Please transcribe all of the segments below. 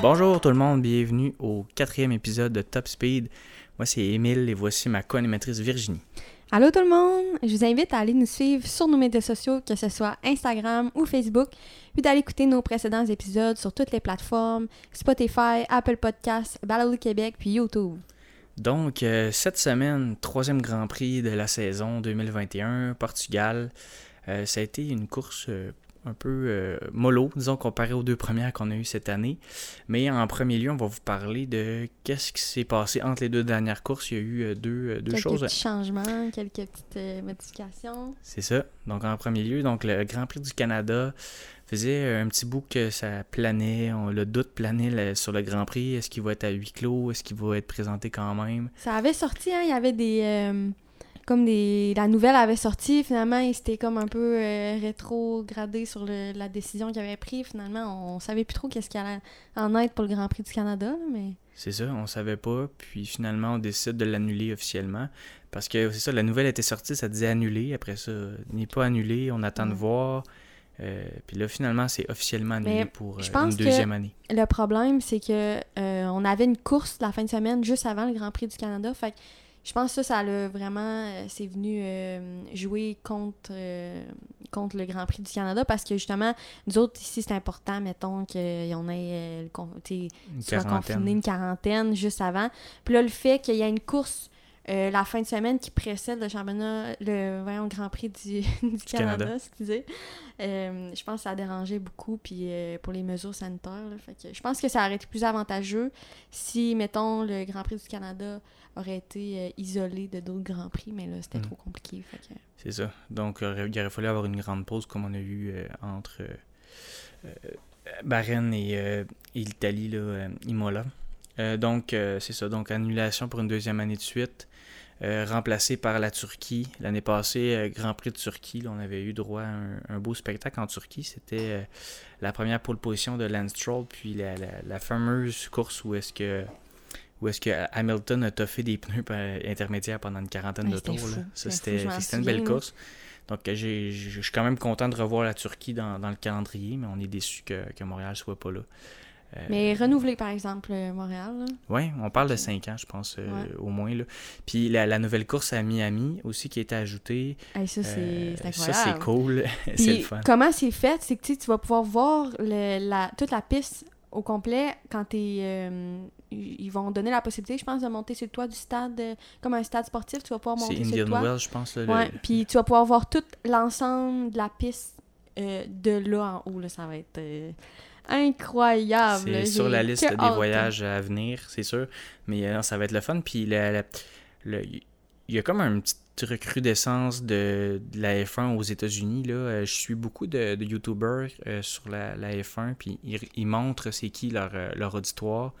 Bonjour tout le monde, bienvenue au quatrième épisode de Top Speed. Moi c'est Émile et voici ma co-animatrice Virginie. Allô tout le monde! Je vous invite à aller nous suivre sur nos médias sociaux, que ce soit Instagram ou Facebook, puis d'aller écouter nos précédents épisodes sur toutes les plateformes, Spotify, Apple Podcasts, Balado Québec, puis YouTube. Donc, euh, cette semaine, troisième Grand Prix de la saison 2021, Portugal. Euh, ça a été une course euh, un peu euh, mollo, disons, comparé aux deux premières qu'on a eues cette année. Mais en premier lieu, on va vous parler de qu'est-ce qui s'est passé entre les deux dernières courses. Il y a eu euh, deux, euh, deux quelques choses. petits changements, quelques petites euh, modifications. C'est ça. Donc, en premier lieu, donc le Grand Prix du Canada faisait un petit bout que ça planait. On, le doute planait là, sur le Grand Prix. Est-ce qu'il va être à huis clos? Est-ce qu'il va être présenté quand même? Ça avait sorti, hein, il y avait des... euh, comme des... La nouvelle avait sorti, finalement, il s'était comme un peu euh, rétrogradé sur le- la décision qu'il avait prise. Finalement, on savait plus trop qu'est-ce qu'il allait en être pour le Grand Prix du Canada, mais... C'est ça, on savait pas. Puis finalement, on décide de l'annuler officiellement. Parce que c'est ça, la nouvelle était sortie, ça disait annulé. Après ça, n'est pas annulé, on attend de voir. Euh, puis là, finalement, c'est officiellement annulé Mais pour euh, je pense une que- deuxième année. Le problème, c'est que euh, on avait une course la fin de semaine juste avant le Grand Prix du Canada. Fait que je pense que ça, ça l'a vraiment. euh, c'est venu euh, jouer contre, euh, contre le Grand Prix du Canada parce que justement, nous autres ici, c'est important, mettons, qu'on ait euh, soit quarantaine. confiné une quarantaine juste avant. Puis là, le fait qu'il y ait une course la fin de semaine qui précède le championnat, le voyons, Grand Prix du, du Canada, Canada. excusez. Je pense que ça a dérangé beaucoup puis pour les mesures sanitaires. là. fait que je pense que ça aurait été plus avantageux si, mettons, le Grand Prix du Canada aurait été euh, isolé de d'autres Grands Prix, mais là, c'était Mm. trop compliqué. Que... C'est ça. Donc, il aurait, il aurait fallu avoir une grande pause comme on a eu euh, entre euh, euh, Bahreïn et, euh, et l'Italie, euh, Imola. Euh, donc, euh, c'est ça. Donc, annulation pour une deuxième année de suite. Euh, remplacé par la Turquie. L'année passée, euh, Grand Prix de Turquie, là, on avait eu droit à un, un beau spectacle en Turquie. C'était euh, la première pole position de Lance Stroll, puis la, la- la fameuse course où est-ce que où est-ce que Hamilton a toffé des pneus euh, intermédiaires pendant une quarantaine de tours. là. Ça, C'était une belle course. Donc, euh, je suis quand même content de revoir la Turquie dans, dans le calendrier, mais on est déçu que, que Montréal soit pas là. Euh, Mais renouvelé, par exemple, euh, Montréal. Ouais, on parle de Ok. 5 ans, je pense, euh, Ouais. au moins. Là. Puis la, la nouvelle course à Miami aussi qui a été ajoutée. Hey, ça, c'est euh, ça, c'est cool. c'est le fun. comment c'est fait, c'est que tu tu vas pouvoir voir le- la, toute la piste au complet quand t'es. euh, ils vont donner la possibilité, je pense, de monter sur le toit du stade, euh, comme un stade sportif, tu vas pouvoir monter sur le Indian toit. Wells, je pense. là, le- Ouais, puis tu vas pouvoir voir tout l'ensemble de la piste euh, de là en haut, là, ça va être euh, incroyable. C'est sur la liste des hâte. voyages à venir, c'est sûr. Mais non, ça va être le fun. Puis il y a comme une petite recrudescence de, de la F1 aux États-Unis. là. Je suis beaucoup de, de YouTubers sur la, la F1, puis ils, ils montrent c'est qui leur, leur auditoire.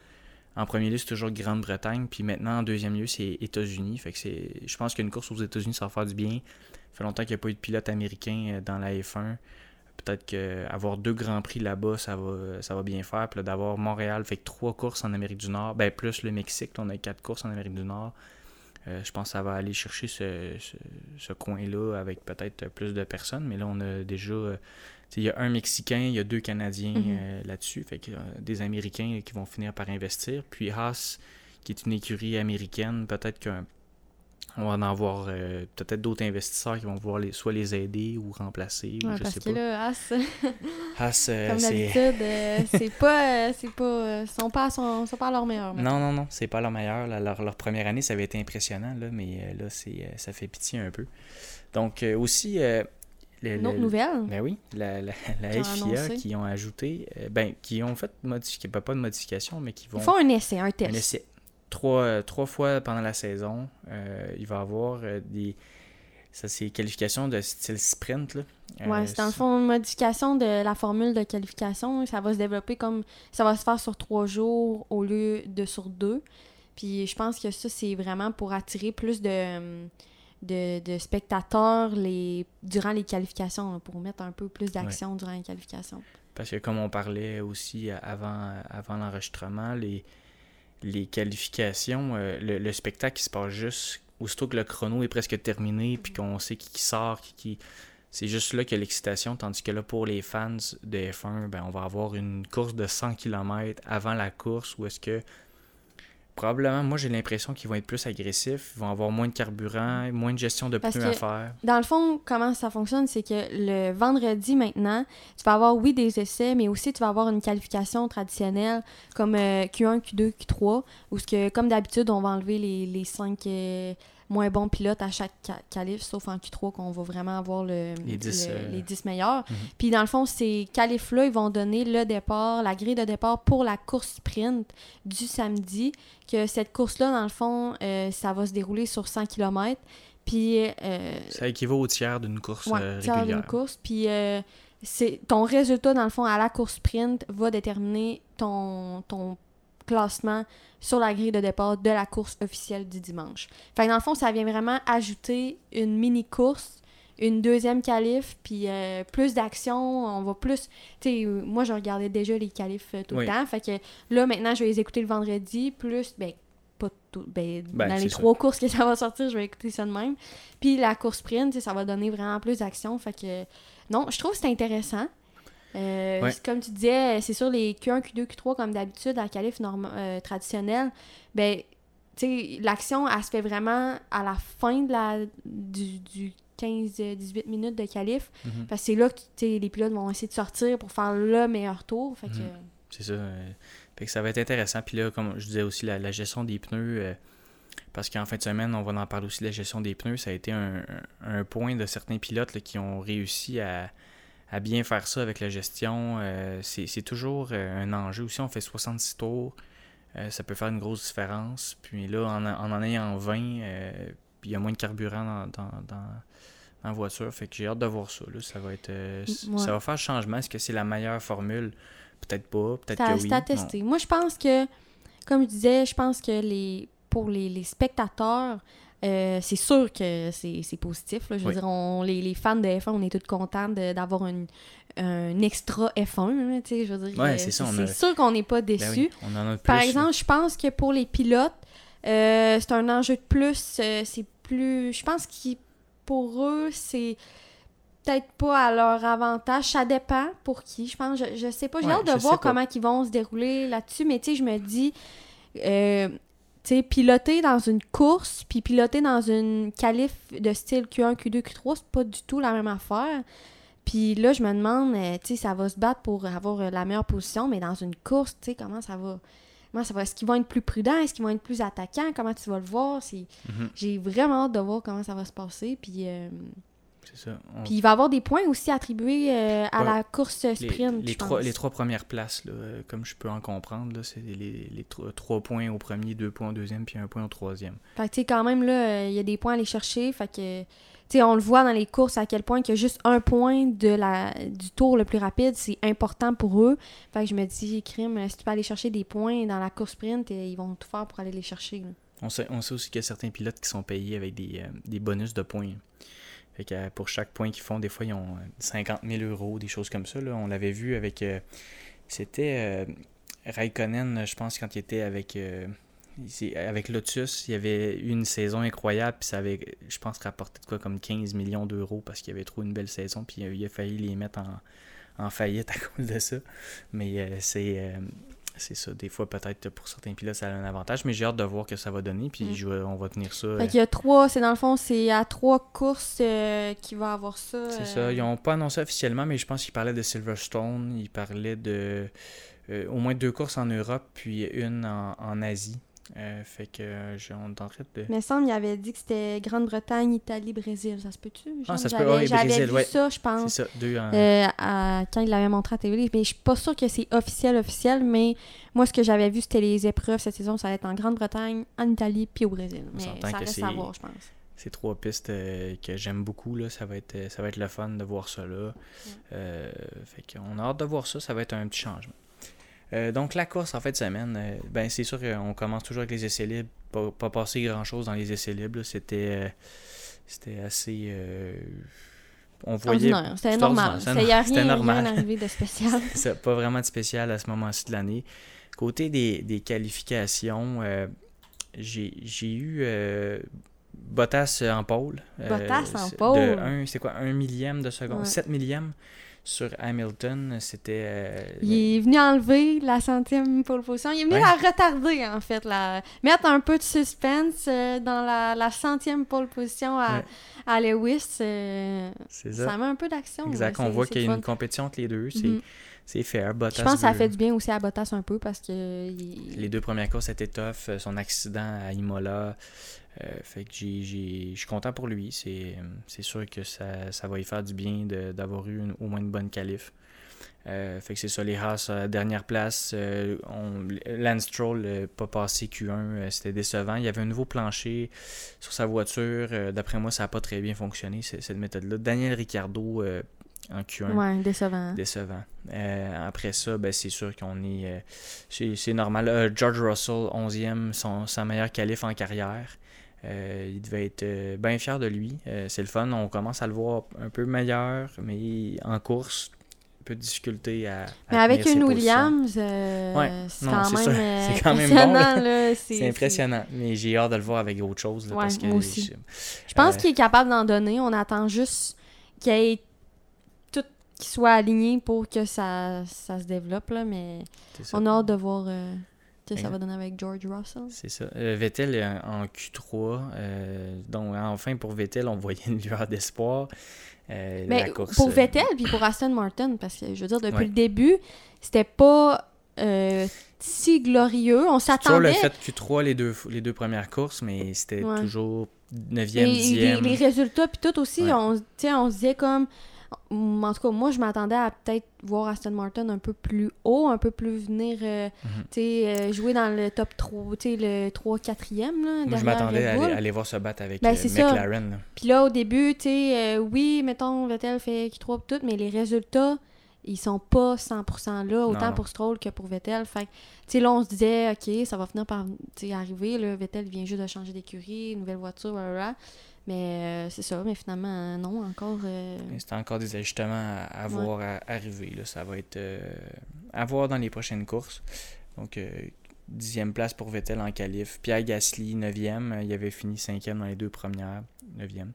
En premier lieu, c'est toujours Grande-Bretagne, puis maintenant, en deuxième lieu, c'est États-Unis. Je pense qu'une course aux États-Unis, ça va faire du bien. Ça fait longtemps qu'il n'y a pas eu de pilote américain euh, dans la F1. Peut-être qu'avoir deux grands prix là-bas, ça va, ça bien faire. Puis d'avoir Montréal, fait trois courses en Amérique du Nord, ben plus le Mexique, on a quatre courses en Amérique du Nord. Euh, je pense que ça va aller chercher ce, coin-là avec peut-être plus de personnes. Mais là, on a déjà. Il y a un Mexicain, il y a deux Canadiens Mhm. euh, là-dessus. Fait que euh, des Américains qui vont finir par investir. Puis Haas, qui est une écurie américaine, peut-être qu'on va en avoir euh, peut-être d'autres investisseurs qui vont vouloir les, soit les aider ou remplacer. ou je parce sais que pas. là, As, Haas, euh, comme c'est. d'habitude, c'est pas. c'est pas. sont pas, sont pas à leur meilleur. mettons. Non, non, non, c'est pas leur meilleur. là. Leur, leur première année, ça avait été impressionnant, là, mais là, c'est, ça fait pitié un peu. Donc, aussi. Le- Une le- autre nouvelle? Ben oui, la, la, la Qui ont FIA annoncé? qui ont ajouté, euh, ben, qui ont fait modifier, pas, pas de modification, mais qui vont Ils font un essai, un test. un essai. Trois, euh, trois fois pendant la saison, euh, il va y avoir des, ça c'est qualification de style sprint là. Euh, Ouais, c'est dans le fond une modification de la formule de qualification. Ça va se développer comme. Ça va se faire sur trois jours au lieu de sur deux. Puis je pense que ça, c'est vraiment pour attirer plus de, de, de spectateurs les, durant les qualifications, pour mettre un peu plus d'action durant les qualifications. Parce que comme on parlait aussi euh, avant, avant l'enregistrement, les, les qualifications, euh, le, le spectacle qui se passe juste aussitôt que le chrono est presque terminé, puis qu'on sait qui, qui sort, qui, qui... c'est juste là que l'excitation, tandis que là, pour les fans de F1, ben, on va avoir une course de 100 km avant la course où est-ce que probablement, moi j'ai l'impression qu'ils vont être plus agressifs, ils vont avoir moins de carburant, moins de gestion de Parce pneus à faire. Dans le fond, comment ça fonctionne, c'est que le vendredi maintenant, tu vas avoir, oui, des essais, mais aussi tu vas avoir une qualification traditionnelle comme euh, Q1, Q2, Q3, où ce que, comme d'habitude, on va enlever les, les cinq euh, moins bons pilotes à chaque qualif, sauf en Q3 qu'on va vraiment avoir le, Les dix, le- euh, les 10 meilleurs. Mhm. Puis dans le fond, ces qualifs-là, ils vont donner le départ, la grille de départ pour la course sprint du samedi. Que cette course-là, dans le fond, euh, ça va se dérouler sur 100 km. Puis euh, Ça équivaut au tiers d'une course Ouais, euh, tiers d'une course. Puis euh, c'est ton résultat, dans le fond, à la course sprint va déterminer ton, ton classement sur la grille de départ de la course officielle du dimanche. Fait que dans le fond, ça vient vraiment ajouter une mini-course, une deuxième qualif, puis euh, plus d'action, on va plus... Tu sais, moi, je regardais déjà les qualifs euh, tout Oui. le temps, fait que là, maintenant, je vais les écouter le vendredi, plus... Ben, pas tout, ben, Ben, dans les ça. trois courses que ça va sortir, je vais écouter ça de même. Puis la course sprint, ça va donner vraiment plus d'action. Fait que non, je trouve que c'est intéressant. Euh, Ouais. Comme tu disais, c'est sûr, les Q1, Q2, Q3, comme d'habitude, la qualif euh, traditionnelle, ben, l'action, elle se fait vraiment à la fin de la, du, du 15-18 minutes de qualif. Mhm. Parce que c'est là que les pilotes vont essayer de sortir pour faire le meilleur tour. Fait que, Mhm. C'est ça. euh, fait que ça va être intéressant. Puis là, comme je disais aussi, la, la gestion des pneus, euh, parce qu'en fin de semaine, on va en parler aussi de la gestion des pneus. Ça a été un, un- un point de certains pilotes là, qui ont réussi à, à bien faire ça avec la gestion. Euh, c'est toujours euh, un enjeu. Aussi, on fait 66 tours. euh, ça peut faire une grosse différence. Puis là, en en, en ayant 20, euh, puis il y a moins de carburant dans, dans, dans- dans la voiture. Fait que j'ai hâte de voir ça. là. Ça va être Ouais. ça va faire changement. Est-ce que c'est la meilleure formule? Peut-être pas. Peut-être que oui. c'est à tester. Moi, je pense que, comme je disais, je pense que les pour les, les spectateurs, euh, c'est sûr que c'est positif. là. Je veux Oui. dire, on, les, les fans de F1, on est tous contents d'avoir un extra F1. là, je veux dire, Ouais, euh, c'est a- sûr qu'on n'est pas Ben déçus. oui, on en a plus. Par exemple, je pense que pour les pilotes, euh, c'est un enjeu de plus. euh, c'est plus. Je pense que pour eux, c'est peut-être pas à leur avantage. Ça dépend pour qui. Je pense, je, je sais pas. J'ai Ouais, hâte de voir comment ils vont se dérouler là-dessus. Mais tu sais, je me dis, euh, sais, piloter dans une course, puis piloter dans une qualif de style Q1, Q2, Q3, c'est pas du tout la même affaire. Puis là, je me demande, euh, tu sais, ça va se battre pour avoir euh, la meilleure position, mais dans une course, tu sais, comment ça va. Comment ça va? Est-ce qu'ils vont être plus prudents? Est-ce qu'ils vont être plus attaquants? Comment tu vas le voir? Mhm, J'ai vraiment hâte de voir comment ça va se passer. Puis, euh, ça. On- puis il va y avoir des points aussi attribués euh, à Ouais. la course sprint. les trois, les trois premières places, là, comme je peux en comprendre, c'est les, les tro- trois points au premier, deux points au deuxième, puis un point au troisième. Fait que, tu sais, quand même, là, il y a des points à aller chercher. Fait que, tu sais, on le voit dans les courses à quel point que juste un point de la, du tour le plus rapide, c'est important pour eux. Fait que je me dis, crime, si tu peux aller chercher des points dans la course sprint, ils vont tout faire pour aller les chercher. là. On sait, on sait aussi qu'il y a certains pilotes qui sont payés avec des, euh, des bonus de points. Euh, pour chaque point qu'ils font, des fois, ils ont euh, 50 000 euros, des choses comme ça. Là. On l'avait vu avec. euh, C'était euh, Raikkonen, je pense, quand il était avec. euh, avec Lotus, il y avait eu une saison incroyable, puis ça avait, je pense, rapporté de quoi comme 15 millions d'euros parce qu'il avait trop une belle saison, puis euh, il a failli les mettre en, en faillite à cause de ça. Mais euh, c'est euh, c'est ça. Des fois, peut-être pour certains pilotes, ça a un avantage, mais j'ai hâte de voir que ça va donner, puis Mm. je on va tenir ça. euh, Fait qu'il y a trois, c'est dans le fond, c'est à trois courses euh, qu'il va avoir ça. C'est euh, ça. Ils n'ont pas annoncé officiellement, mais je pense qu'ils parlaient de Silverstone. Ils parlaient de euh, au moins deux courses en Europe, puis une en, en Asie. Euh, fait que euh, on est en train de. Il me semble qu'il avait dit que c'était Grande-Bretagne, Italie, Brésil. Ça se peut-tu? Ah, ça se peut. j'avais- Ouais, J'avais Brésil, vu ouais. ça, je C'est pense. ça, deux en. euh, à- quand il l'avait montré à TV. Mais je suis pas sûre que c'est officiel, officiel, mais moi, ce que j'avais vu, c'était les épreuves cette saison. Ça allait être en Grande-Bretagne, en Italie, puis au Brésil. Mais ça reste à voir, je pense. Ces trois pistes euh, que j'aime beaucoup, là, ça va être ça va être le fun de voir ça là. Euh, fait qu'on a hâte de voir ça, ça va être un petit changement. Euh, donc la course en fin de semaine, euh, ben c'est sûr qu'on commence toujours avec les essais libres. Pas, pas passé grand chose dans les essais libres. C'était euh, c'était assez. on voyait. C'était c'est normal. ordinaire, Il a rien, normal. rien arrivé de spécial. Ça, pas vraiment de spécial à ce moment-ci de l'année. Côté des, des qualifications, euh, j'ai j'ai eu euh, Bottas en pôle. euh, Bottas en c'est- pôle. De un, c'est quoi, un millième de seconde? Ouais. 7 millièmes? Sur Hamilton. C'était. euh, Il est venu enlever la centième pole position. Il est venu Ouais. la retarder, en fait. La... Mettre un peu de suspense euh, dans la, la centième pole position à, Ouais. à Lewis. euh, c'est ça. ça. met un peu d'action. Exact. ouais, On voit qu'il y a une compétition entre les deux. C'est Mhm. C'est fair. Bottas Je pense que ça veut- fait du bien aussi à Bottas un peu parce que. il- Les deux premières courses étaient tough. euh, Son accident à Imola. euh, fait que je suis content pour lui. C'est sûr que ça, ça va y faire du bien d'avoir eu une- au moins une bonne qualif. Euh, fait que c'est ça, les Haas, dernière place. euh, on, Lance Stroll, euh, pas passé Q1, euh, c'était décevant. Il y avait un nouveau plancher sur sa voiture. D'après moi, ça n'a pas très bien fonctionné, cette méthode-là. Daniel Ricciardo en Q1 Ouais, décevant. décevant. Euh, après ça, ben, c'est sûr qu'on est. euh, c'est c'est normal. Euh, George Russell, 11e, son, sa meilleure qualif en carrière. Il devait être bien fier de lui. C'est le fun. On commence à le voir un peu meilleur, mais en course, un peu de difficulté à. à Mais avec une. Williams, Ouais, c'est non, quand, c'est même, C'est quand même bon, impressionnant, là. là. C'est impressionnant, mais j'ai hâte de le voir avec autre chose. là, Ouais, parce que moi aussi. je- pense qu'il est capable d'en donner. On attend juste qu'il ait qui soit aligné pour que ça, ça se développe, là, mais on a hâte de voir euh, ce que ça va donner avec George Russell. C'est ça. Euh, Vettel est en, en Q3. euh, donc, enfin, pour Vettel, on voyait une lueur d'espoir. Euh, Mais la course, pour euh, Vettel puis pour Aston Martin, parce que je veux dire, depuis Ouais. le début, c'était pas euh, si glorieux. On Toujours le s'attendait. fait Q3 les deux, les deux premières courses, mais c'était Ouais. toujours 9e, Les, les- 10e. les résultats, puis tout aussi, Ouais. on se disait comme. En tout cas, moi, je m'attendais à peut-être voir Aston Martin un peu plus haut, un peu plus venir euh, Mhm. euh, jouer dans le top 3, tu sais, le 3-4e. Là, Moi, je m'attendais à aller, voir se battre avec Ben, euh. McLaren. Puis là, au début, oui, mettons, Vettel fait Q3 pis tout, mais les résultats, ils sont pas 100% là, autant non. pour Stroll que pour Vettel. Fait que, là, on se disait, OK, ça va finir par arriver. Là, Vettel vient juste de changer d'écurie, nouvelle voiture, blablabla. Mais euh, c'est ça, mais finalement, non, encore. euh, C'est encore des ajustements à, à voir à- arriver. Là. Ça va être euh, à voir dans les prochaines courses. Donc, euh, dixième place pour Vettel en qualif. Pierre Gasly, 9e. euh, Il avait fini cinquième dans les deux premières. 9e.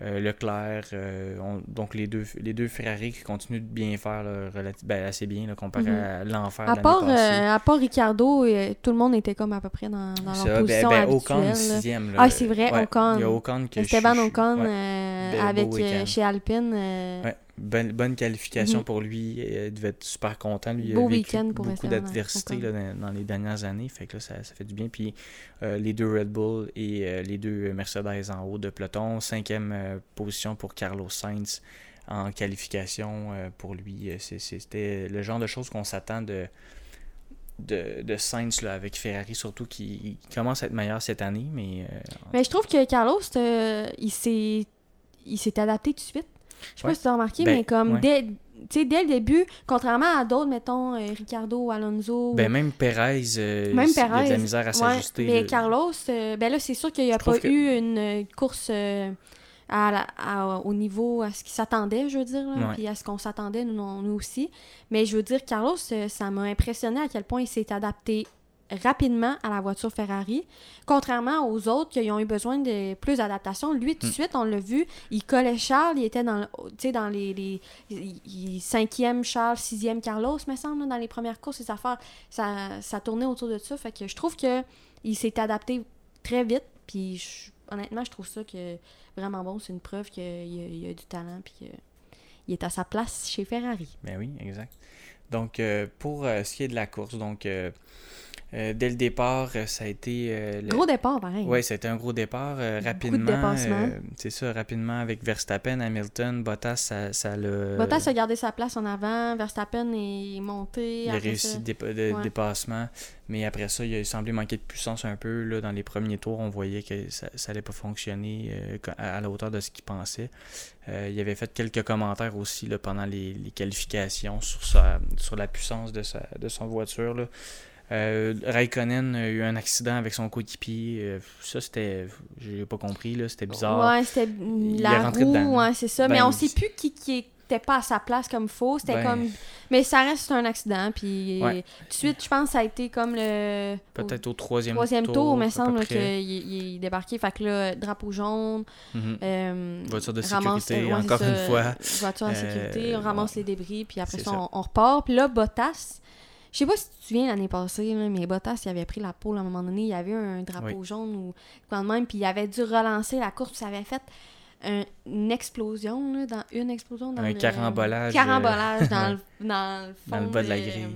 Euh, Leclerc, euh, on- donc les deux, les deux Ferrari qui continuent de bien faire là, ben, assez bien là, comparé Mhm. à l'enfer de à, part, euh, à part Ricardo, euh, tout le monde était comme à peu près dans, dans leur Ça, ben, position ben, habituelle. Ocon, sixième. là. Ah, c'est vrai, Ouais, Ocon. Il y a Ocon que Esteban je- Ocon ouais. Beau avec chez Alpine. Ouais, bonne, bonne qualification Mhm. pour lui. Il devait être super content. Lui, il Beau a vécu pour beaucoup d'adversité dans, dans les dernières années. Fait que là, ça, ça fait du bien. Puis euh, les deux Red Bull et euh, les deux Mercedes en haut de peloton. Cinquième euh, position pour Carlos Sainz en qualification pour lui. C'était le genre de choses qu'on s'attend de, de, de Sainz là, avec Ferrari, surtout qui commence à être meilleur cette année. Mais Mais je trouve que Carlos, il s'est il s'est adapté tout de suite. Je sais Ouais. pas si tu as remarqué, Ben, mais comme ouais. dès, sais, dès le début, contrairement à d'autres, mettons, euh, Ricardo, Alonso. ben, même Perez, euh, Même il y a de la Perez, misère à ouais, s'ajuster. mais. Carlos, euh, ben là, c'est sûr qu'il n'y a Je pas que- eu une euh, course à la- à- au niveau, à ce qu'il s'attendait, je veux dire, là, Ouais. puis à ce qu'on s'attendait, nous, nous aussi. Mais je veux dire, Carlos, ça m'a impressionné à quel point il s'est adapté rapidement à la voiture Ferrari, contrairement aux autres qui ont eu besoin de plus d'adaptation. Lui, tout de Mm. suite, on l'a vu, il collait Charles, il était dans, le- tu sais, dans les, les, il- cinquième Charles, sixième Carlos, me semble, là, dans les premières courses, ses affaires, ça, ça tournait autour de ça. Fait que je trouve que il s'est adapté très vite, puis je- honnêtement, je trouve ça que vraiment bon. C'est une preuve qu'il y, a du talent, puis qu'il est à sa place chez Ferrari. Ben oui, exact. Donc, euh, pour euh, ce qui est de la course, donc, euh, euh, dès le départ, euh, ça a été. euh, le- Gros départ, pareil. Ouais, c'était un gros départ. euh, rapidement. c'est ça, rapidement avec Verstappen, Hamilton, Bottas, ça, ça l'a. Bottas a gardé sa place en avant, Verstappen est monté. Il a réussi de- Ouais. dépassement, mais après ça, il a semblé manquer de puissance un peu. Là, dans les premiers tours, on voyait que ça n'allait pas fonctionner à, la hauteur de ce qu'il pensait. Il avait fait quelques commentaires aussi là, pendant les, les qualifications sur, sa, sur la puissance de, sa, de son voiture. Là. Euh, Raikkonen a eu un accident avec son coéquipier. Euh, ça, c'était. J'ai pas compris, là. C'était bizarre. Ouais, c'était la roue, dedans. ouais, c'est ça. Ben, mais on il- sait plus qui, qui était pas à sa place comme faux. C'était Ben- comme. Mais ça reste un accident. Puis Ouais. tout de suite, je pense que ça a été comme le. Peut-être au troisième, Troisième tour, il me semble qu'il il est débarqué. Fait que là, drapeau jaune. Mhm. euh, Voiture de sécurité, ouais, encore une fois. Voiture de sécurité, on ramasse les débris, puis après ça. On, on repart. Puis là, Bottas, je sais pas si tu te souviens l'année passée, là, mais Bottas, il avait pris la pole à un moment donné, il y avait un drapeau Oui. jaune ou quoi de même, puis il avait dû relancer la course, puis ça avait fait un- une explosion, là, dans une explosion dans Un le- carambolage, carambolage dans, le, dans le fond Dans le bas de la de- grille.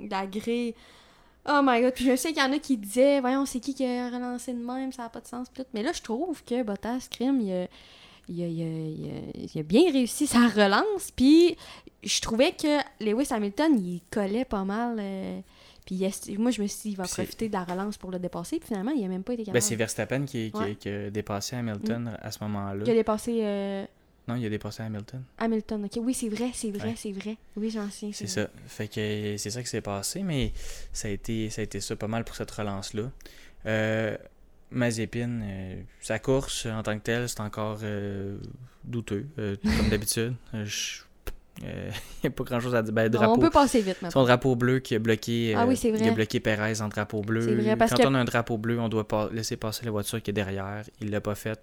de la grille. Oh my god, puis je sais qu'il y en a qui disaient, voyons, c'est qui qui a relancé de même, ça n'a pas de sens. tout. Mais là, je trouve que Bottas, crime, il a, il a- il a- il a- il a bien réussi sa relance. Puis je trouvais que Lewis Hamilton, il collait pas mal. euh, puis moi, je me suis dit, il va profiter de la relance pour le dépasser. Puis finalement, il a même pas été Ben, capable. c'est Verstappen qui, qui, Ouais. qui a dépassé Hamilton à ce moment-là. il a dépassé euh, Non, il a dépassé Hamilton. Hamilton. Ok, oui, c'est vrai, c'est vrai, Ouais. c'est vrai. Oui, j'en souviens. C'est ça. Fait que c'est ça qui s'est passé, mais ça a été ça a été ça pas mal pour cette relance-là. Euh, Mazepin, euh, sa course en tant que telle, c'est encore euh, douteux, euh, comme d'habitude. Euh, euh, Il n'y a pas grand-chose à dire. Ben, drapeau, on peut passer vite maintenant. son drapeau bleu qui a bloqué, Ah euh, oui, il a bloqué Perez en drapeau bleu. C'est vrai, parce Quand que- on a un drapeau bleu, on doit pas laisser passer la voiture qui est derrière. Il l'a pas fait.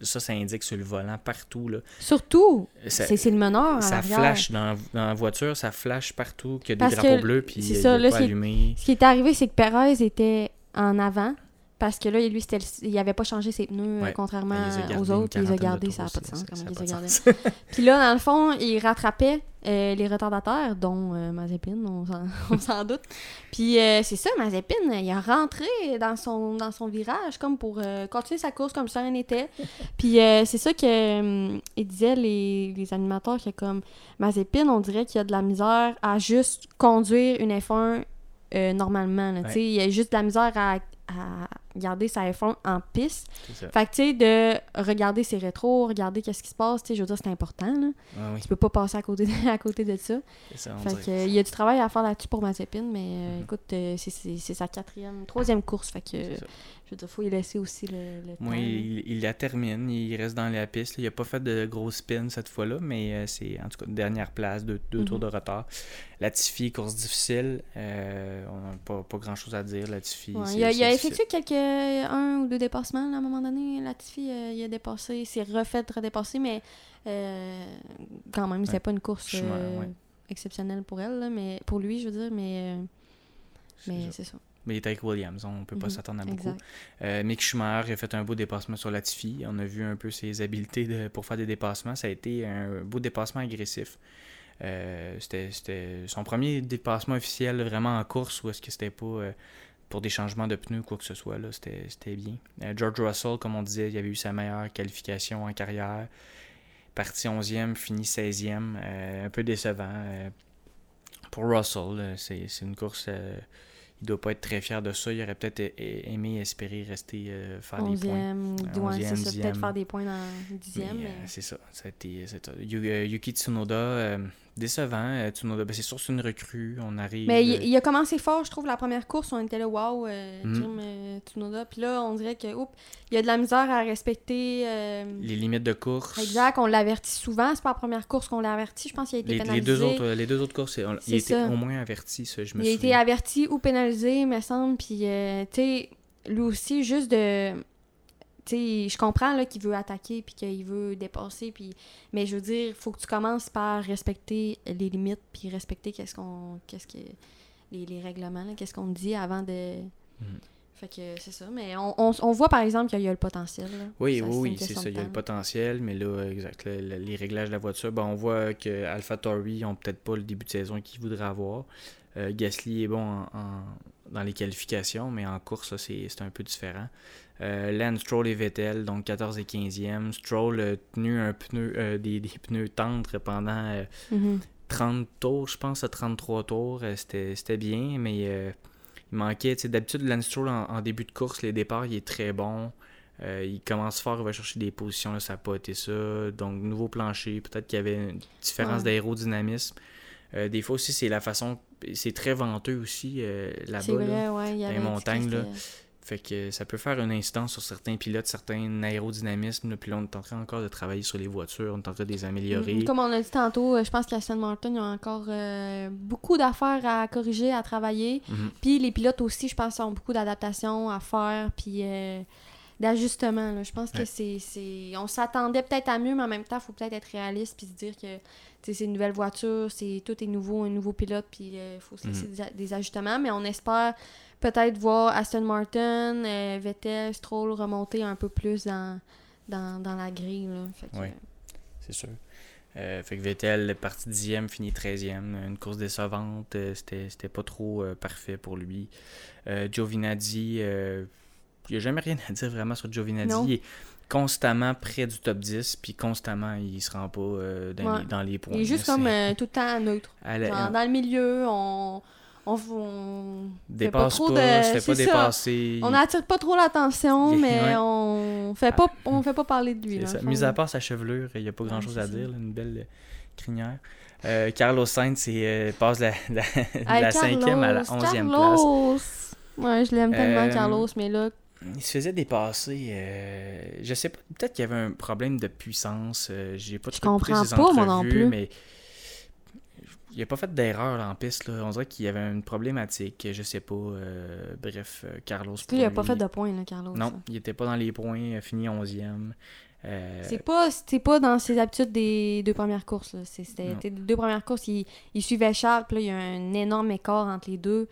Ça, ça indique sur le volant partout. Là. Surtout, Ça, c'est le meneur ça flash dans, dans la voiture, ça flash partout qu'il y a Parce des drapeaux que bleus, puis il ça, là, pas allumé. Ce qui est arrivé, c'est que Perez était en avant. Parce que là, lui, il avait pas changé ses pneus, euh, Ouais. contrairement Ben, il aux autres. Il les a gardés, ça n'a pas de sens. ça- ça il les a sens. Puis là, dans le fond, il rattrapait euh, les retardataires, dont euh, Mazepin, on s'en- doute. Puis euh, c'est ça, Mazepin, il a rentré dans son, dans son virage comme pour continuer sa course comme si rien n'était. Puis c'est ça que ils disaient les, les animateurs que comme Mazepin, on dirait qu'il y a de la misère à juste conduire une F1 euh, normalement. là. Tu sais, Il y a juste de la misère à, à garder sa F1 en piste. Fait que, tu sais, de regarder ses rétros, regarder qu'est-ce qui se passe, tu sais, je veux dire, c'est important, là. Ouais, oui, Tu peux pas passer à côté de, à côté de ça. Fait que, euh, il y a du travail à faire là-dessus pour Mazepin, mais euh, Mhm. écoute, euh, c'est- sa quatrième, troisième course, fait que, je veux dire, faut y laisser aussi le, le Moi, temps. il, il la termine, il reste dans la piste. là. Il a pas fait de gros spin cette fois-là, mais euh, c'est en tout cas une dernière place, deux, deux tours de retard. Latifi, course difficile. on n'a pas, pas grand-chose à dire. Latifi, Ouais, il a, il a effectué quelques, un ou deux dépassements, là, à un moment donné, Latifi, euh, il a dépassé, s'est refait redépasser, mais euh, quand même, c'était Ouais. pas une course euh, ouais. exceptionnelle pour elle, là, mais pour lui, je veux dire, mais, euh, C'est mais ça. c'est ça. Mais il est avec Williams, on peut pas Mhm, s'attendre à beaucoup. Euh, Mick Schumacher a fait un beau dépassement sur Latifi. On a vu un peu ses habiletés de- pour faire des dépassements. Ça a été un beau dépassement agressif. Euh, c'était, c'était son premier dépassement officiel vraiment en course ou est-ce que c'était pas euh, pour des changements de pneus ou quoi que ce soit. Là, c'était, c'était bien. Euh, George Russell, comme on disait, il avait eu sa meilleure qualification en carrière. Parti 11e, fini 16e. euh, un peu décevant. euh, pour Russell, c'est, une course. il doit pas être très fier de ça. Il aurait peut-être aimé espérer rester faire des points. Onzième, ou ouais, c'est onzième, ça, peut-être dixième. faire des points dans le Mais, dixième. euh, mais- c'est ça. ça a été, ça. Yuki Tsunoda, décevant. euh, Tsunoda, ben, c'est sûr, c'est une recrue. On arrive. Mais il, euh, il a commencé fort, je trouve, la première course. On était là, waouh, Mhm. Kim euh, Tsunoda. Puis là, on dirait que, oups, il y a de la misère à respecter. euh, les limites de course. Exact, on l'avertit souvent. C'est pas la première course qu'on l'a averti. Je pense qu'il a été Les, les pénalisé. deux autres, les deux autres courses, on- il a été au moins averti, ça, je me il a été souviens. averti ou pénalisé, me semble. Puis, euh, tu sais, lui aussi, juste de. Tu sais, je comprends là, qu'il veut attaquer puis qu'il veut dépasser. Puis... Mais je veux dire, il faut que tu commences par respecter les limites puis respecter qu'est-ce qu'on. Qu'est-ce que. Les, les règlements, là, qu'est-ce qu'on dit avant de. Mhm. Fait que c'est ça. Mais on, on, on voit par exemple qu'il y a le potentiel. là. Oui, Ça, oui, c'est ça. Il y a le potentiel, mais là, exact, le- le- les réglages de la voiture, ben, on voit que AlphaTauri n'ont peut-être pas le début de saison qu'ils voudraient avoir. Euh, Gasly est bon en- en- dans les qualifications, mais en course, c'est un peu différent. Euh, Lance Stroll et Vettel, donc 14 et 15e. Stroll a tenu un pneu, euh, des, des pneus tendres pendant euh, Mhm. 30 tours, je pense, à 33 tours. Euh, C'était bien, mais il manquait. D'habitude, Lance Stroll, en, en début de course, les départs, il est très bon. Il commence fort, il va chercher des positions, là, ça n'a pas été ça. Donc, nouveau plancher, peut-être qu'il y avait une différence Ouais. d'aérodynamisme. Des fois aussi, c'est la façon c'est très venteux aussi euh, là-bas. Là. ouais. Dans les que montagnes, là. Fait que ça peut faire une instance sur certains pilotes, certains aérodynamismes. Puis là, on est en train encore de travailler sur les voitures, on est en train de les améliorer. Mm, Comme on a dit tantôt, euh, je pense qu'Aston Martin, ont encore euh, beaucoup d'affaires à corriger, à travailler. Mhm. Puis les pilotes aussi, je pense, ont beaucoup d'adaptations à faire, puis euh, d'ajustements. là. Je pense que Ouais. c'est, c'est... On s'attendait peut-être à mieux, mais en même temps, il faut peut-être être réaliste puis se dire que c'est une nouvelle voiture, c'est tout est nouveau, un nouveau pilote, puis il faut se laisser Mhm. des, ajustements. Mais on espère peut-être voir Aston Martin, euh, Vettel, Stroll remonter un peu plus dans, dans, dans la grille. Ouais. C'est sûr. Euh, fait que Vettel est parti dixième, fini 13e. Une course décevante. euh, C'était c'était pas trop euh, parfait pour lui. Euh, Giovinazzi, euh, il n'y a jamais rien à dire vraiment sur Giovinazzi. Non. Il est constamment près du top 10, puis constamment, il se rend pas euh, dans, Ouais. les, dans les points. il est juste là. comme C'est- euh, tout le temps neutre. à la- Genre, dans le milieu, on. On, on fait dépasse trop pas, de- se fait pas dépasser. On n'attire pas trop l'attention, mais ouais. on fait pas on fait pas parler de lui. Ça. Mis à part sa chevelure, il n'y a pas grand chose à dire. là, une belle euh, crinière. Euh, Carlos Sainz euh, passe la, la, Hey, la cinquième à la Carlos, onzième place. Carlos! Ouais, je l'aime tellement, Euh, Carlos, mais là, Il se faisait dépasser. euh, je sais pas, peut-être qu'il y avait un problème de puissance. euh, J'ai pas Je comprends ses pas, moi non plus. mais il a pas fait d'erreur en piste. Là. On dirait qu'il y avait une problématique. Je sais pas. euh, bref, euh, Carlos. lui, il a pas fait de points, là, Carlos. Non, il était pas dans les points. euh, Fini onzième. Euh, C'est pas, pas dans ses habitudes des deux premières courses. c'était les deux premières courses, il, il suivait Charles, puis là, il y a un énorme écart entre les deux.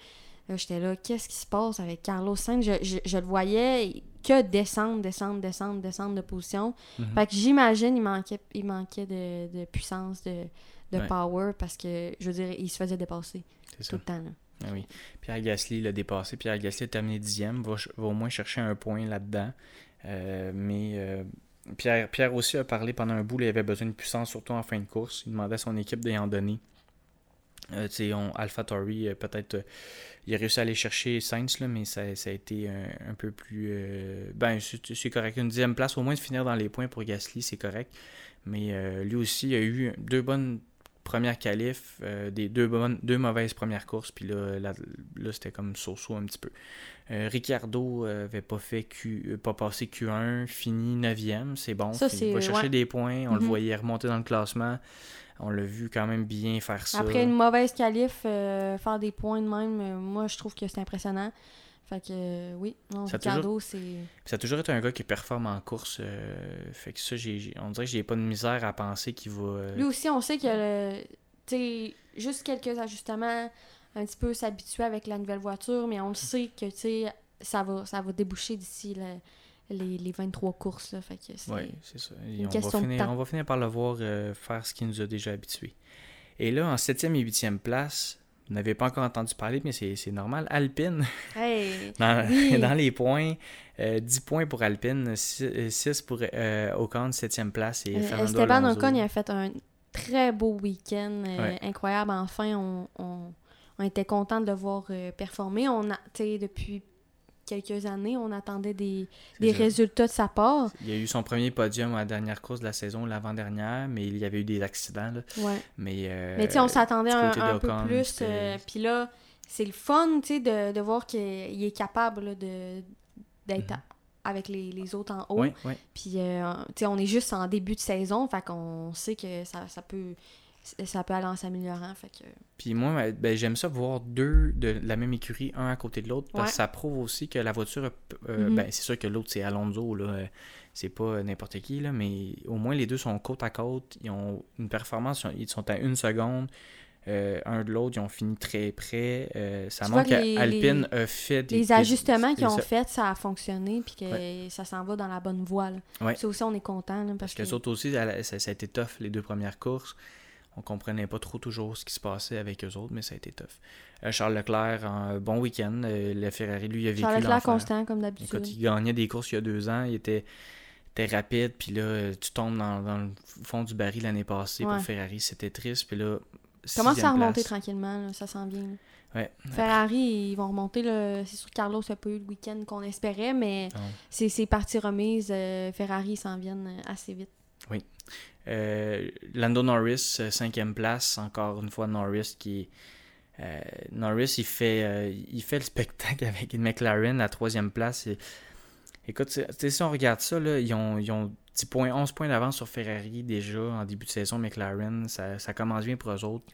Là, J'étais là, qu'est-ce qui se passe avec Carlos Sainz? Je, je- je le voyais que descendre, descendre, descendre, descendre de position. mhm. Fait que j'imagine il manquait, il manquait de, de puissance, de, de Ouais. power, parce que, je veux dire, il se faisait dépasser ça. tout le temps. là. Ah oui. Pierre Gasly l'a dépassé. Pierre Gasly a terminé dixième. Va, va au moins chercher un point là-dedans. Euh, mais euh, Pierre, Pierre aussi a parlé pendant un bout. là, il avait besoin de puissance, surtout en fin de course. Il demandait à son équipe d'y en donner. Euh, on- AlphaTauri, euh, peut-être, euh, il a réussi à aller chercher Sainz, mais ça, ça a été un, un peu plus. ben, c'est correct. Une dixième place, au moins de finir dans les points pour Gasly, c'est correct. Mais lui aussi, il a eu deux bonnes premières qualifs, euh, des deux, bonnes, deux mauvaises premières courses, puis là, là, là, c'était comme so-so un petit peu. Euh, Ricciardo euh, avait pas fait Q, euh, pas passé Q1, fini 9e, c'est bon. Ça, il va chercher ouais. des points, on le Mhm. voyait remonter dans le classement. On l'a vu quand même bien faire ça. Après une mauvaise qualif, euh, faire des points de même, moi, je trouve que c'est impressionnant. Fait que, euh, oui, non, Ça Ricardo, c'est... Ça a toujours été un gars qui performe en course. euh, fait que ça, j'ai, on dirait que j'ai pas de misère à penser qu'il va. euh, Lui aussi, on sait qu'il a le... Juste quelques ajustements, un petit peu s'habituer avec la nouvelle voiture, mais on le sait que, ça va, ça va déboucher d'ici le- les, les 23 courses, là. Fait que c'est... Oui, c'est ça. Une on, va de finir, temps. on va finir par le voir faire ce qu'il nous a déjà habitués. Et là, en 7e et 8e place, vous n'avez pas encore entendu parler, mais c'est normal. Alpine, Hey! dans, Oui. dans les points, euh, 10 points pour Alpine, 6 pour euh, Ocon, 7e place, et Euh. Ocon, il a fait un très beau week-end, euh, Ouais. incroyable. Enfin, on, on, on était content de le voir euh, performer. On a, depuis quelques années, on attendait des, des résultats de sa part. Il y a eu son premier podium à la dernière course de la saison, l'avant-dernière, mais il y avait eu des accidents. là. Ouais. Mais, euh, Mais on s'attendait un, un peu plus. euh, Puis là, c'est le fun, de, de voir qu'il est capable là, de d'être Mhm. avec les, les autres en haut. Puis, euh, on est juste en début de saison, fait qu'on sait que ça, ça peut ça peut aller en s'améliorant, fait que... Puis moi, ben, j'aime ça voir deux de la même écurie, un à côté de l'autre, parce Ouais. que ça prouve aussi que la voiture, euh, Mhm. ben, c'est sûr que l'autre c'est Alonso, là, euh, c'est pas euh, n'importe qui, là, mais au moins les deux sont côte à côte, ils ont une performance, ils sont à une seconde, euh, un de l'autre, ils ont fini très près, euh, ça Tu montre qu'Alpine a fait des... les des- ajustements qu'ils ont faits, ça a fonctionné, puis que ça s'en va dans la bonne voie. là. Ouais. Ça aussi, on est content, parce Parce que les autres aussi, ça- ça a été tough les deux premières courses. On comprenait pas trop toujours ce qui se passait avec eux autres, mais ça a été tough. Euh, Charles Leclerc, un bon week-end. Euh, le Ferrari, lui, a vécu Charles Leclerc constant, comme d'habitude. il gagnait des courses il y a deux ans. Il était, était rapide. Puis là, euh, tu tombes dans, dans le fond du baril l'année passée Ouais. pour Ferrari. C'était triste. Puis là, Commence à remonter place. tranquillement, là, ça s'en vient. Ouais. Ferrari, ils vont remonter. C'est sûr que Carlos n'a pas eu le week-end qu'on espérait, mais c'est parti remise. euh, Ferrari ils s'en viennent euh, assez vite. Euh, Lando Norris, euh, cinquième place. Encore une fois, Norris qui euh, Norris, il fait, euh, il fait le spectacle avec une McLaren à troisième place. Et, écoute, si on regarde ça, là, ils ont, ils ont 10 points, 11 points d'avance sur Ferrari déjà en début de saison. McLaren, ça, ça commence bien pour eux autres.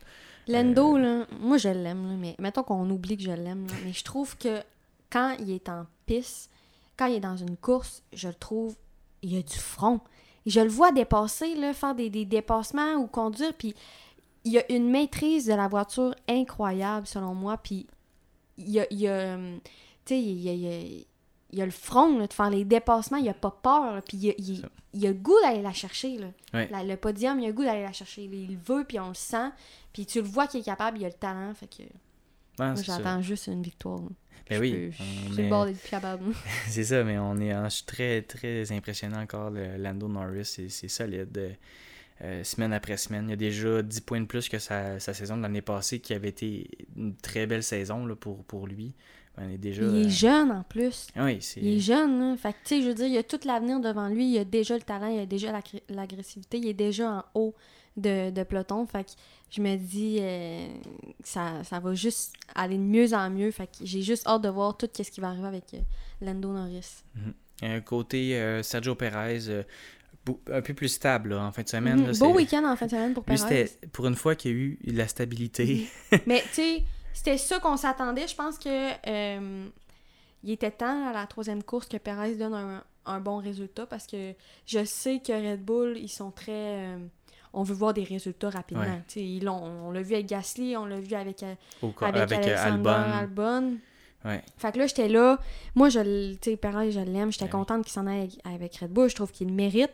Lando, là, moi je l'aime, mais mettons qu'on oublie que je l'aime, mais je trouve que quand il est en piste, quand il est dans une course, je le trouve, il a du front. Je le vois dépasser, là, faire des, des dépassements ou conduire, puis il a une maîtrise de la voiture incroyable, selon moi, puis il a, il a tu sais, il, a, il, a, le front là, de faire les dépassements, il a pas peur, puis il, il, a le goût d'aller la chercher, là. le podium, il a le goût d'aller la chercher, il veut, puis on le sent, puis tu le vois qu'il est capable, il a le talent, fait que... moi, j'attends juste une victoire. Ben oui. C'est le d'être capable. c'est ça, mais on est, je suis très, très impressionné encore. Le Lando Norris, c'est solide. Euh, euh, semaine après semaine. Il y a déjà 10 points de plus que sa, saison de l'année passée, qui avait été une très belle saison là, pour, pour lui. Est déjà, il est euh, jeune en plus. Oui, il est jeune. Hein? Fait que, tu sais, je veux dire, il a tout l'avenir devant lui. Il a déjà le talent, il a déjà l'agressivité. Il est déjà en haut de, de peloton. Fait que je me dis euh, ça, ça va juste aller de mieux en mieux. Fait que j'ai juste hâte de voir tout ce qui va arriver avec Lando Norris. Un mhm. côté Sergio Perez, un peu plus stable en fin de semaine. Mhm. Beau week-end en fin de semaine pour Perez. pour une fois qu'il y a eu la stabilité. Mais tu sais, c'était ça qu'on s'attendait. Je pense que euh, il était temps à la troisième course que Perez donne un, bon résultat parce que je sais que Red Bull, ils sont très. Euh, on veut voir des résultats rapidement. Ils on l'a vu avec Gasly, on l'a vu avec, euh, avec, Albon. Albon. Ouais. Fait que là, j'étais là. Moi, je, sais, je l'aime. J'étais contente qu'il s'en aille avec, Red Bull. Je trouve qu'il le mérite.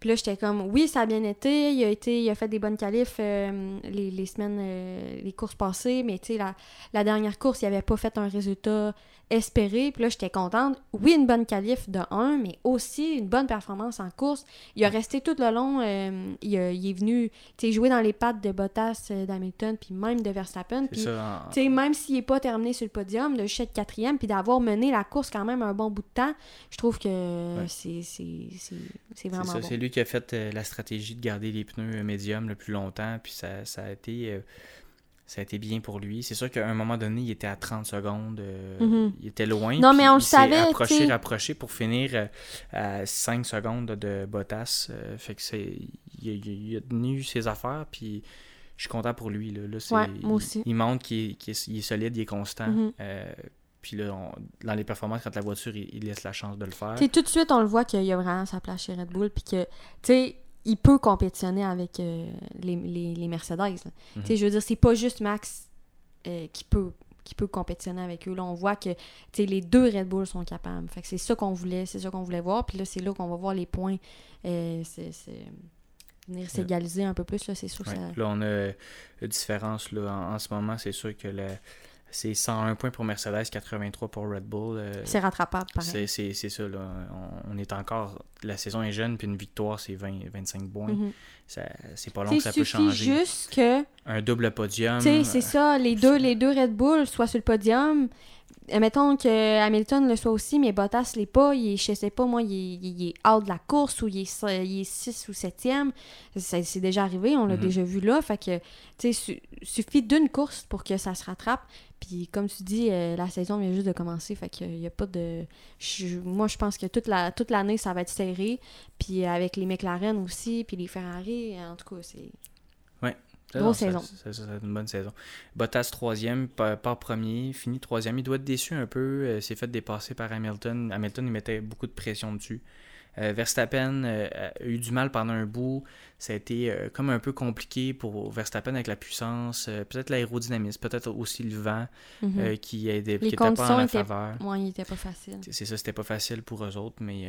Puis là, j'étais comme, oui, ça a bien été. Il a été, il a fait des bonnes qualifs euh, les, semaines, euh, les courses passées. Mais tu sais, la, la, dernière course, il avait pas fait un résultat espéré. Puis là, j'étais contente. Oui, une bonne qualif de 1, mais aussi une bonne performance en course. Il a resté tout le long. Euh, il, est venu jouer dans les pattes de Bottas, d'Hamilton, puis même de Verstappen. Puis, sais même s'il n'est pas terminé sur le podium, de juste être quatrième, puis d'avoir mené la course quand même un bon bout de temps, je trouve que c'est vraiment bon. Lui qui a fait euh, la stratégie de garder les pneus médiums le plus longtemps, puis ça, ça a été ça a été bien pour lui. C'est sûr qu'à un moment donné, il était à 30 secondes. Euh, mhm. Il était loin. Non, mais on le savait. Approché, rapproché pour finir euh, à 5 secondes de Bottas. Euh, fait que c'est. Il, a tenu ses affaires, puis je suis content pour lui. Là. ouais, moi aussi. Il, montre qu'il est, solide, il est constant. Mhm. Puis là, dans les performances, quand la voiture, il, laisse la chance de le faire. tout de suite, on le voit qu'il y a vraiment sa place chez Red Bull, puis que, tu sais, il peut compétitionner avec euh, les, les, Mercedes. Mhm. Je veux dire, c'est pas juste Max euh, qui peut qui peut compétitionner avec eux. Là, on voit que les deux Red Bull sont capables. Fait que c'est ça qu'on voulait, c'est ça qu'on voulait voir. Puis là, c'est là qu'on va voir les points euh, c'est, venir s'égaliser un peu plus. Là, c'est sûr ça... Là, on a une différence là, en, ce moment. C'est sûr que la, c'est 101 points pour Mercedes, 83 pour Red Bull. Euh, c'est rattrapable, pareil. C'est ça, là. On, est encore... La saison est jeune, puis une victoire, c'est 20, 25 points. Mhm. C'est pas long que ça peut changer. juste que... Un double podium. Tu sais, c'est ça. Les deux, les deux Red Bull soient sur le podium. Mettons que Hamilton le soit aussi, mais Bottas l'est pas. Il est, je sais pas, moi, il est, il est out de la course ou il est, il est 6 ou 7e. C'est déjà arrivé, on l'a mhm. déjà vu là. Fait que, tu sais, suffit d'une course pour que ça se rattrape. Puis comme tu dis, euh, la saison vient juste de commencer, fait qu'il n'y a pas de... moi, je pense que toute la toute l'année, ça va être serré. Puis avec les McLaren aussi, puis les Ferrari, en tout cas, c'est... Grosse saison. C'est une bonne saison. Bottas troisième, pas, premier, fini troisième. Il doit être déçu un peu. Euh, s'est fait dépasser par Hamilton. Hamilton, il mettait beaucoup de pression dessus. Euh, Verstappen euh, a eu du mal pendant un bout. Ça a été euh, comme un peu compliqué pour Verstappen avec la puissance, peut-être l'aérodynamisme, peut-être aussi le vent mhm. qui n'était pas en la faveur. Oui, il n'était pas facile. C'est ça, c'était pas facile pour eux autres, mais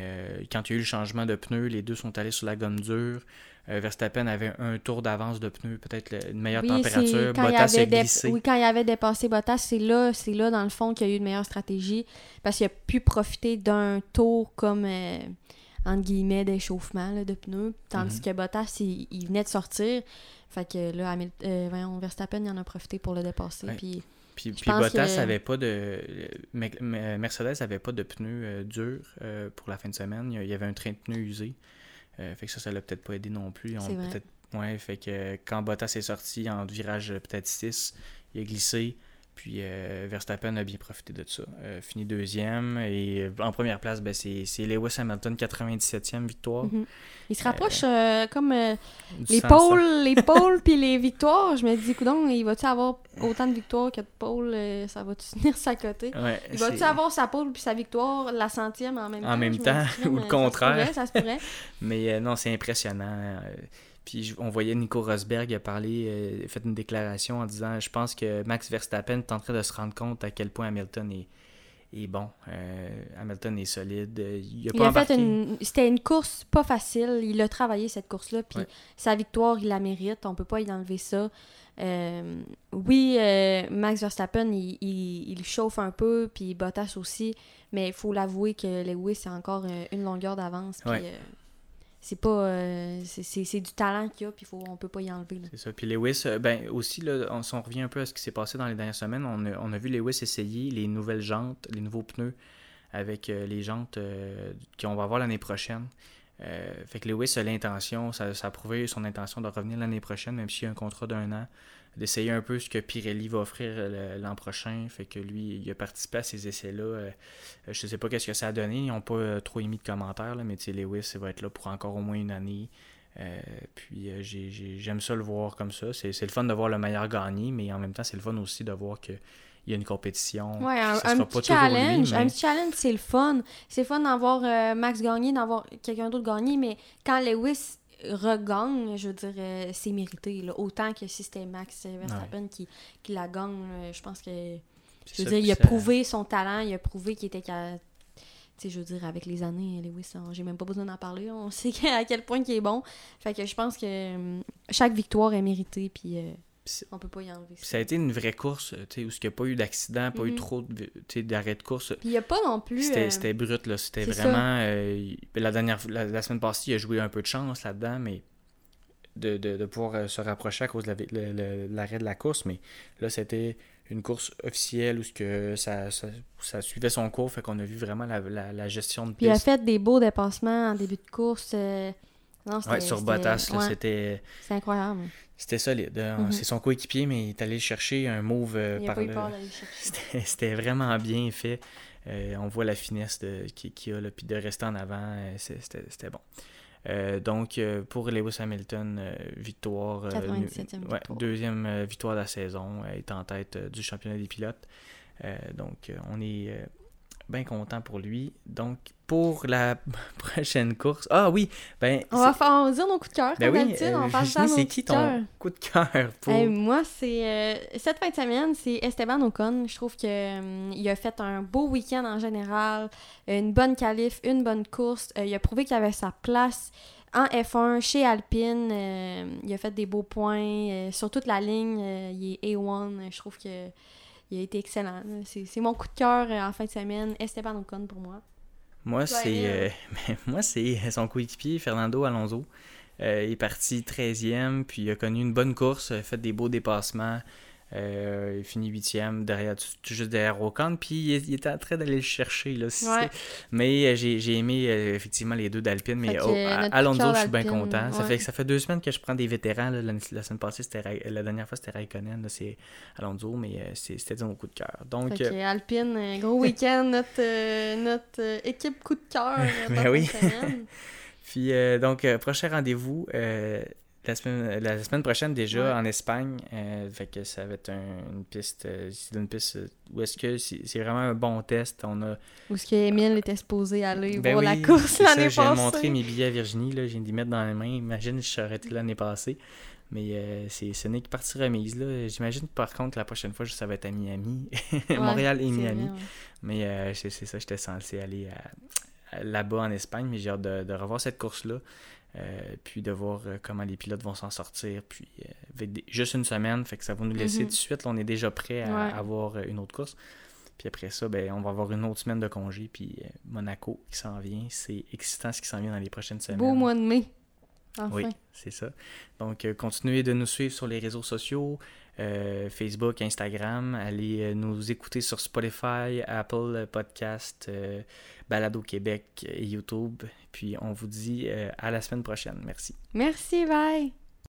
quand il y a eu le changement de pneus, les deux sont allés sur la gomme dure. Verstappen avait un tour d'avance de pneus, peut-être une meilleure température. Bottas a glissé. Oui, quand il avait dépassé Bottas, c'est là, c'est là, dans le fond, qu'il y a eu une meilleure stratégie parce qu'il a pu profiter d'un tour comme entre guillemets, d'échauffement de pneus. Tandis mhm. que Bottas, il, venait de sortir. Fait que là, euh, Verstappen, il en a profité pour le dépasser. Puis, puis, Bottas avait pas de. Mercedes avait pas de pneus euh, durs euh, pour la fin de semaine. Il y avait un train de pneus usé. Fait que ça, ça l'a peut-être pas aidé non plus. Ont peut-être Ouais, fait que quand Bottas est sorti en virage peut-être 6, il a glissé. Puis euh, Verstappen a bien profité de ça. Euh, fini deuxième. Et euh, en première place, ben, c'est Lewis Hamilton, 97e victoire. Mhm. Il se rapproche euh, comme euh, Du les 100, pôles, les pôles puis les victoires. Je me dis, coudon, il va-tu avoir autant de victoires que de pôles Ça va-tu tenir sa côté? Ouais, Il va-tu avoir sa pôle puis sa victoire, la centième en même En temps? même Je me temps, dis, ou le contraire. Ça se pourrait, ça se pourrait. Mais non, c'est impressionnant. Puis on voyait Nico Rosberg a parlé, euh, fait une déclaration en disant Je pense que Max Verstappen est en train de se rendre compte à quel point Hamilton est, est bon. Euh, Hamilton est solide. Il a Il pas a embarqué. fait une... C'était une course pas facile. Il a travaillé cette course-là. Puis Ouais. sa victoire, il la mérite. On peut pas y enlever ça. Euh, oui, euh, Max Verstappen, il, il- il chauffe un peu. Puis Bottas aussi. Mais il faut l'avouer que Lewis a encore une longueur d'avance. Puis Ouais. C'est pas... euh, c'est- du talent qu'il a. Puis faut, on peut pas y enlever. C'est ça. Puis Lewis, euh, ben aussi, là, on, si on revient un peu à ce qui s'est passé dans les dernières semaines, on a, on a vu Lewis essayer les nouvelles jantes, les nouveaux pneus avec euh, les jantes qu'on va avoir l'année prochaine. Fait que Lewis a l'intention, ça, ça a prouvé son intention de revenir l'année prochaine, même s'il y a un contrat d'un an, d'essayer un peu ce que Pirelli va offrir euh, l'an prochain. Fait que lui, il a participé à ces essais-là. Euh, euh, je sais pas qu'est-ce que ça a donné. Ils n'ont pas trop émis de commentaires, là, mais tu sais, Lewis il va être là pour encore au moins une année. Euh, puis j'ai- j'ai- j'aime ça le voir comme ça. C'est le fun de voir le meilleur gagner, mais en même temps, c'est le fun aussi de voir qu'il y a une compétition. Ouais, un, un petit lui, challenge. mais- Un petit challenge, c'est le fun. C'est le fun d'avoir euh, Max gagner, d'avoir quelqu'un d'autre gagner, mais quand Lewis regagne, je veux dire, euh, c'est mérité. là. Autant que si c'était Max Verstappen qui, qui la gagne, je pense que. Je veux dire, il a prouvé son talent, il a prouvé qu'il était. Tu sais, je veux dire, avec les années, Lewis, j'ai même pas besoin d'en parler. On sait à quel point il est bon. Fait que je pense que hum, chaque victoire est méritée, puis euh, on peut pas y enlever ça. ça a été une vraie course, tu sais, où il n'y a pas eu d'accident, pas eu Mhm. trop d'arrêt de course. Puis il y a pas non plus. C'était euh, brut, là. C'était vraiment. euh, la, dernière, la, la semaine passée, il a joué un peu de chance là-dedans, mais de, de, de pouvoir euh, se rapprocher à cause de la- l'arrêt de la course. Mais là, c'était une course officielle où ce que ça, ça, ça suivait son cours. Fait qu'on a vu vraiment la, la, la gestion de Puis il a piste. fait des beaux dépassements en début de course. euh, Non, c'était Ouais, sur Bottas, là, ouais, c'était c'est incroyable. C'était solide. hein. Mhm. C'est son coéquipier, mais il est allé chercher un move euh, Il a par pas eu le- peur chercher. C'était vraiment bien fait. Euh, on voit la finesse qu'il qu'il a, là, puis de rester en avant, euh, c'était bon. Euh, donc, pour Lewis Hamilton, victoire. euh, 97e ouais, victoire. deuxième victoire de la saison, est en tête du championnat des pilotes. Donc, on est bien content pour lui. Donc, pour la prochaine course. Ah oui, ben. On va, faire, on va dire nos coups de cœur, ben oui, euh, on c'est qui ton coup de cœur pour. Moi, c'est. euh, cette fin de semaine, c'est Esteban Ocon. Je trouve qu'il a fait un beau week-end en général, une bonne qualif, une bonne course. Euh, il a prouvé qu'il avait sa place en F1 chez Alpine. Euh, il a fait des beaux points. euh, sur toute la ligne, euh, il est A1. Je trouve que il a été excellent. C'est mon coup de cœur euh, en fin de semaine. Esteban Ocon pour moi. Moi, c'est euh, moi c'est son coéquipier Fernando Alonso. Euh, il est parti 13e, puis il a connu une bonne course, a fait des beaux dépassements. Euh, il finit 8e, derrière, tout, juste derrière Ocon, puis il, était en train d'aller le chercher. Là, si Ouais. Mais euh, j'ai aimé euh, effectivement les deux d'Alpine, mais oh, Alonso, je suis bien content. Ça, fait, ça fait deux semaines que je prends des vétérans. là. La, la semaine passée, la dernière fois, c'était Raikkonen, c'est Alonso, mais euh, c'était mon coup de cœur. Donc, Alpine, euh, gros week-end, notre, notre équipe coup de cœur. Ben oui. Puis donc, prochain rendez-vous la, semaine, la semaine prochaine déjà Ouais. en Espagne. Euh, fait que ça va être un- une piste, euh, c'est une piste euh, où est-ce que c'est vraiment un bon test. On a Où est-ce qu'Emile était supposé aller Ben voir la course l'année passée? montrer mes billets à Virginie, là, je viens d'y mettre dans les mains. Imagine, je serais été l'année passée. Mais euh, c'est ce n'est que partie remise. là. J'imagine par contre la prochaine fois, ça va être à Miami. Ouais, Montréal et Miami. ouais. Mais euh, c'est ça, j'étais censé aller là-bas en Espagne, mais j'ai hâte de, de revoir cette course-là. Euh, puis de voir euh, comment les pilotes vont s'en sortir. Puis euh, avec des- juste une semaine, fait que ça va nous laisser Mhm. tout de suite. là, on est déjà prêt à Ouais. avoir une autre course. Puis après ça, ben, on va avoir une autre semaine de congé. Puis Monaco qui s'en vient. C'est excitant ce qui s'en vient dans les prochaines semaines. Beau mois de mai. Enfin. Oui, c'est ça. Donc, continuez de nous suivre sur les réseaux sociaux, Facebook, Instagram. Allez nous écouter sur Spotify, Apple Podcast, Balado Québec et YouTube. Puis, on vous dit euh, à la semaine prochaine. Merci. Merci, bye!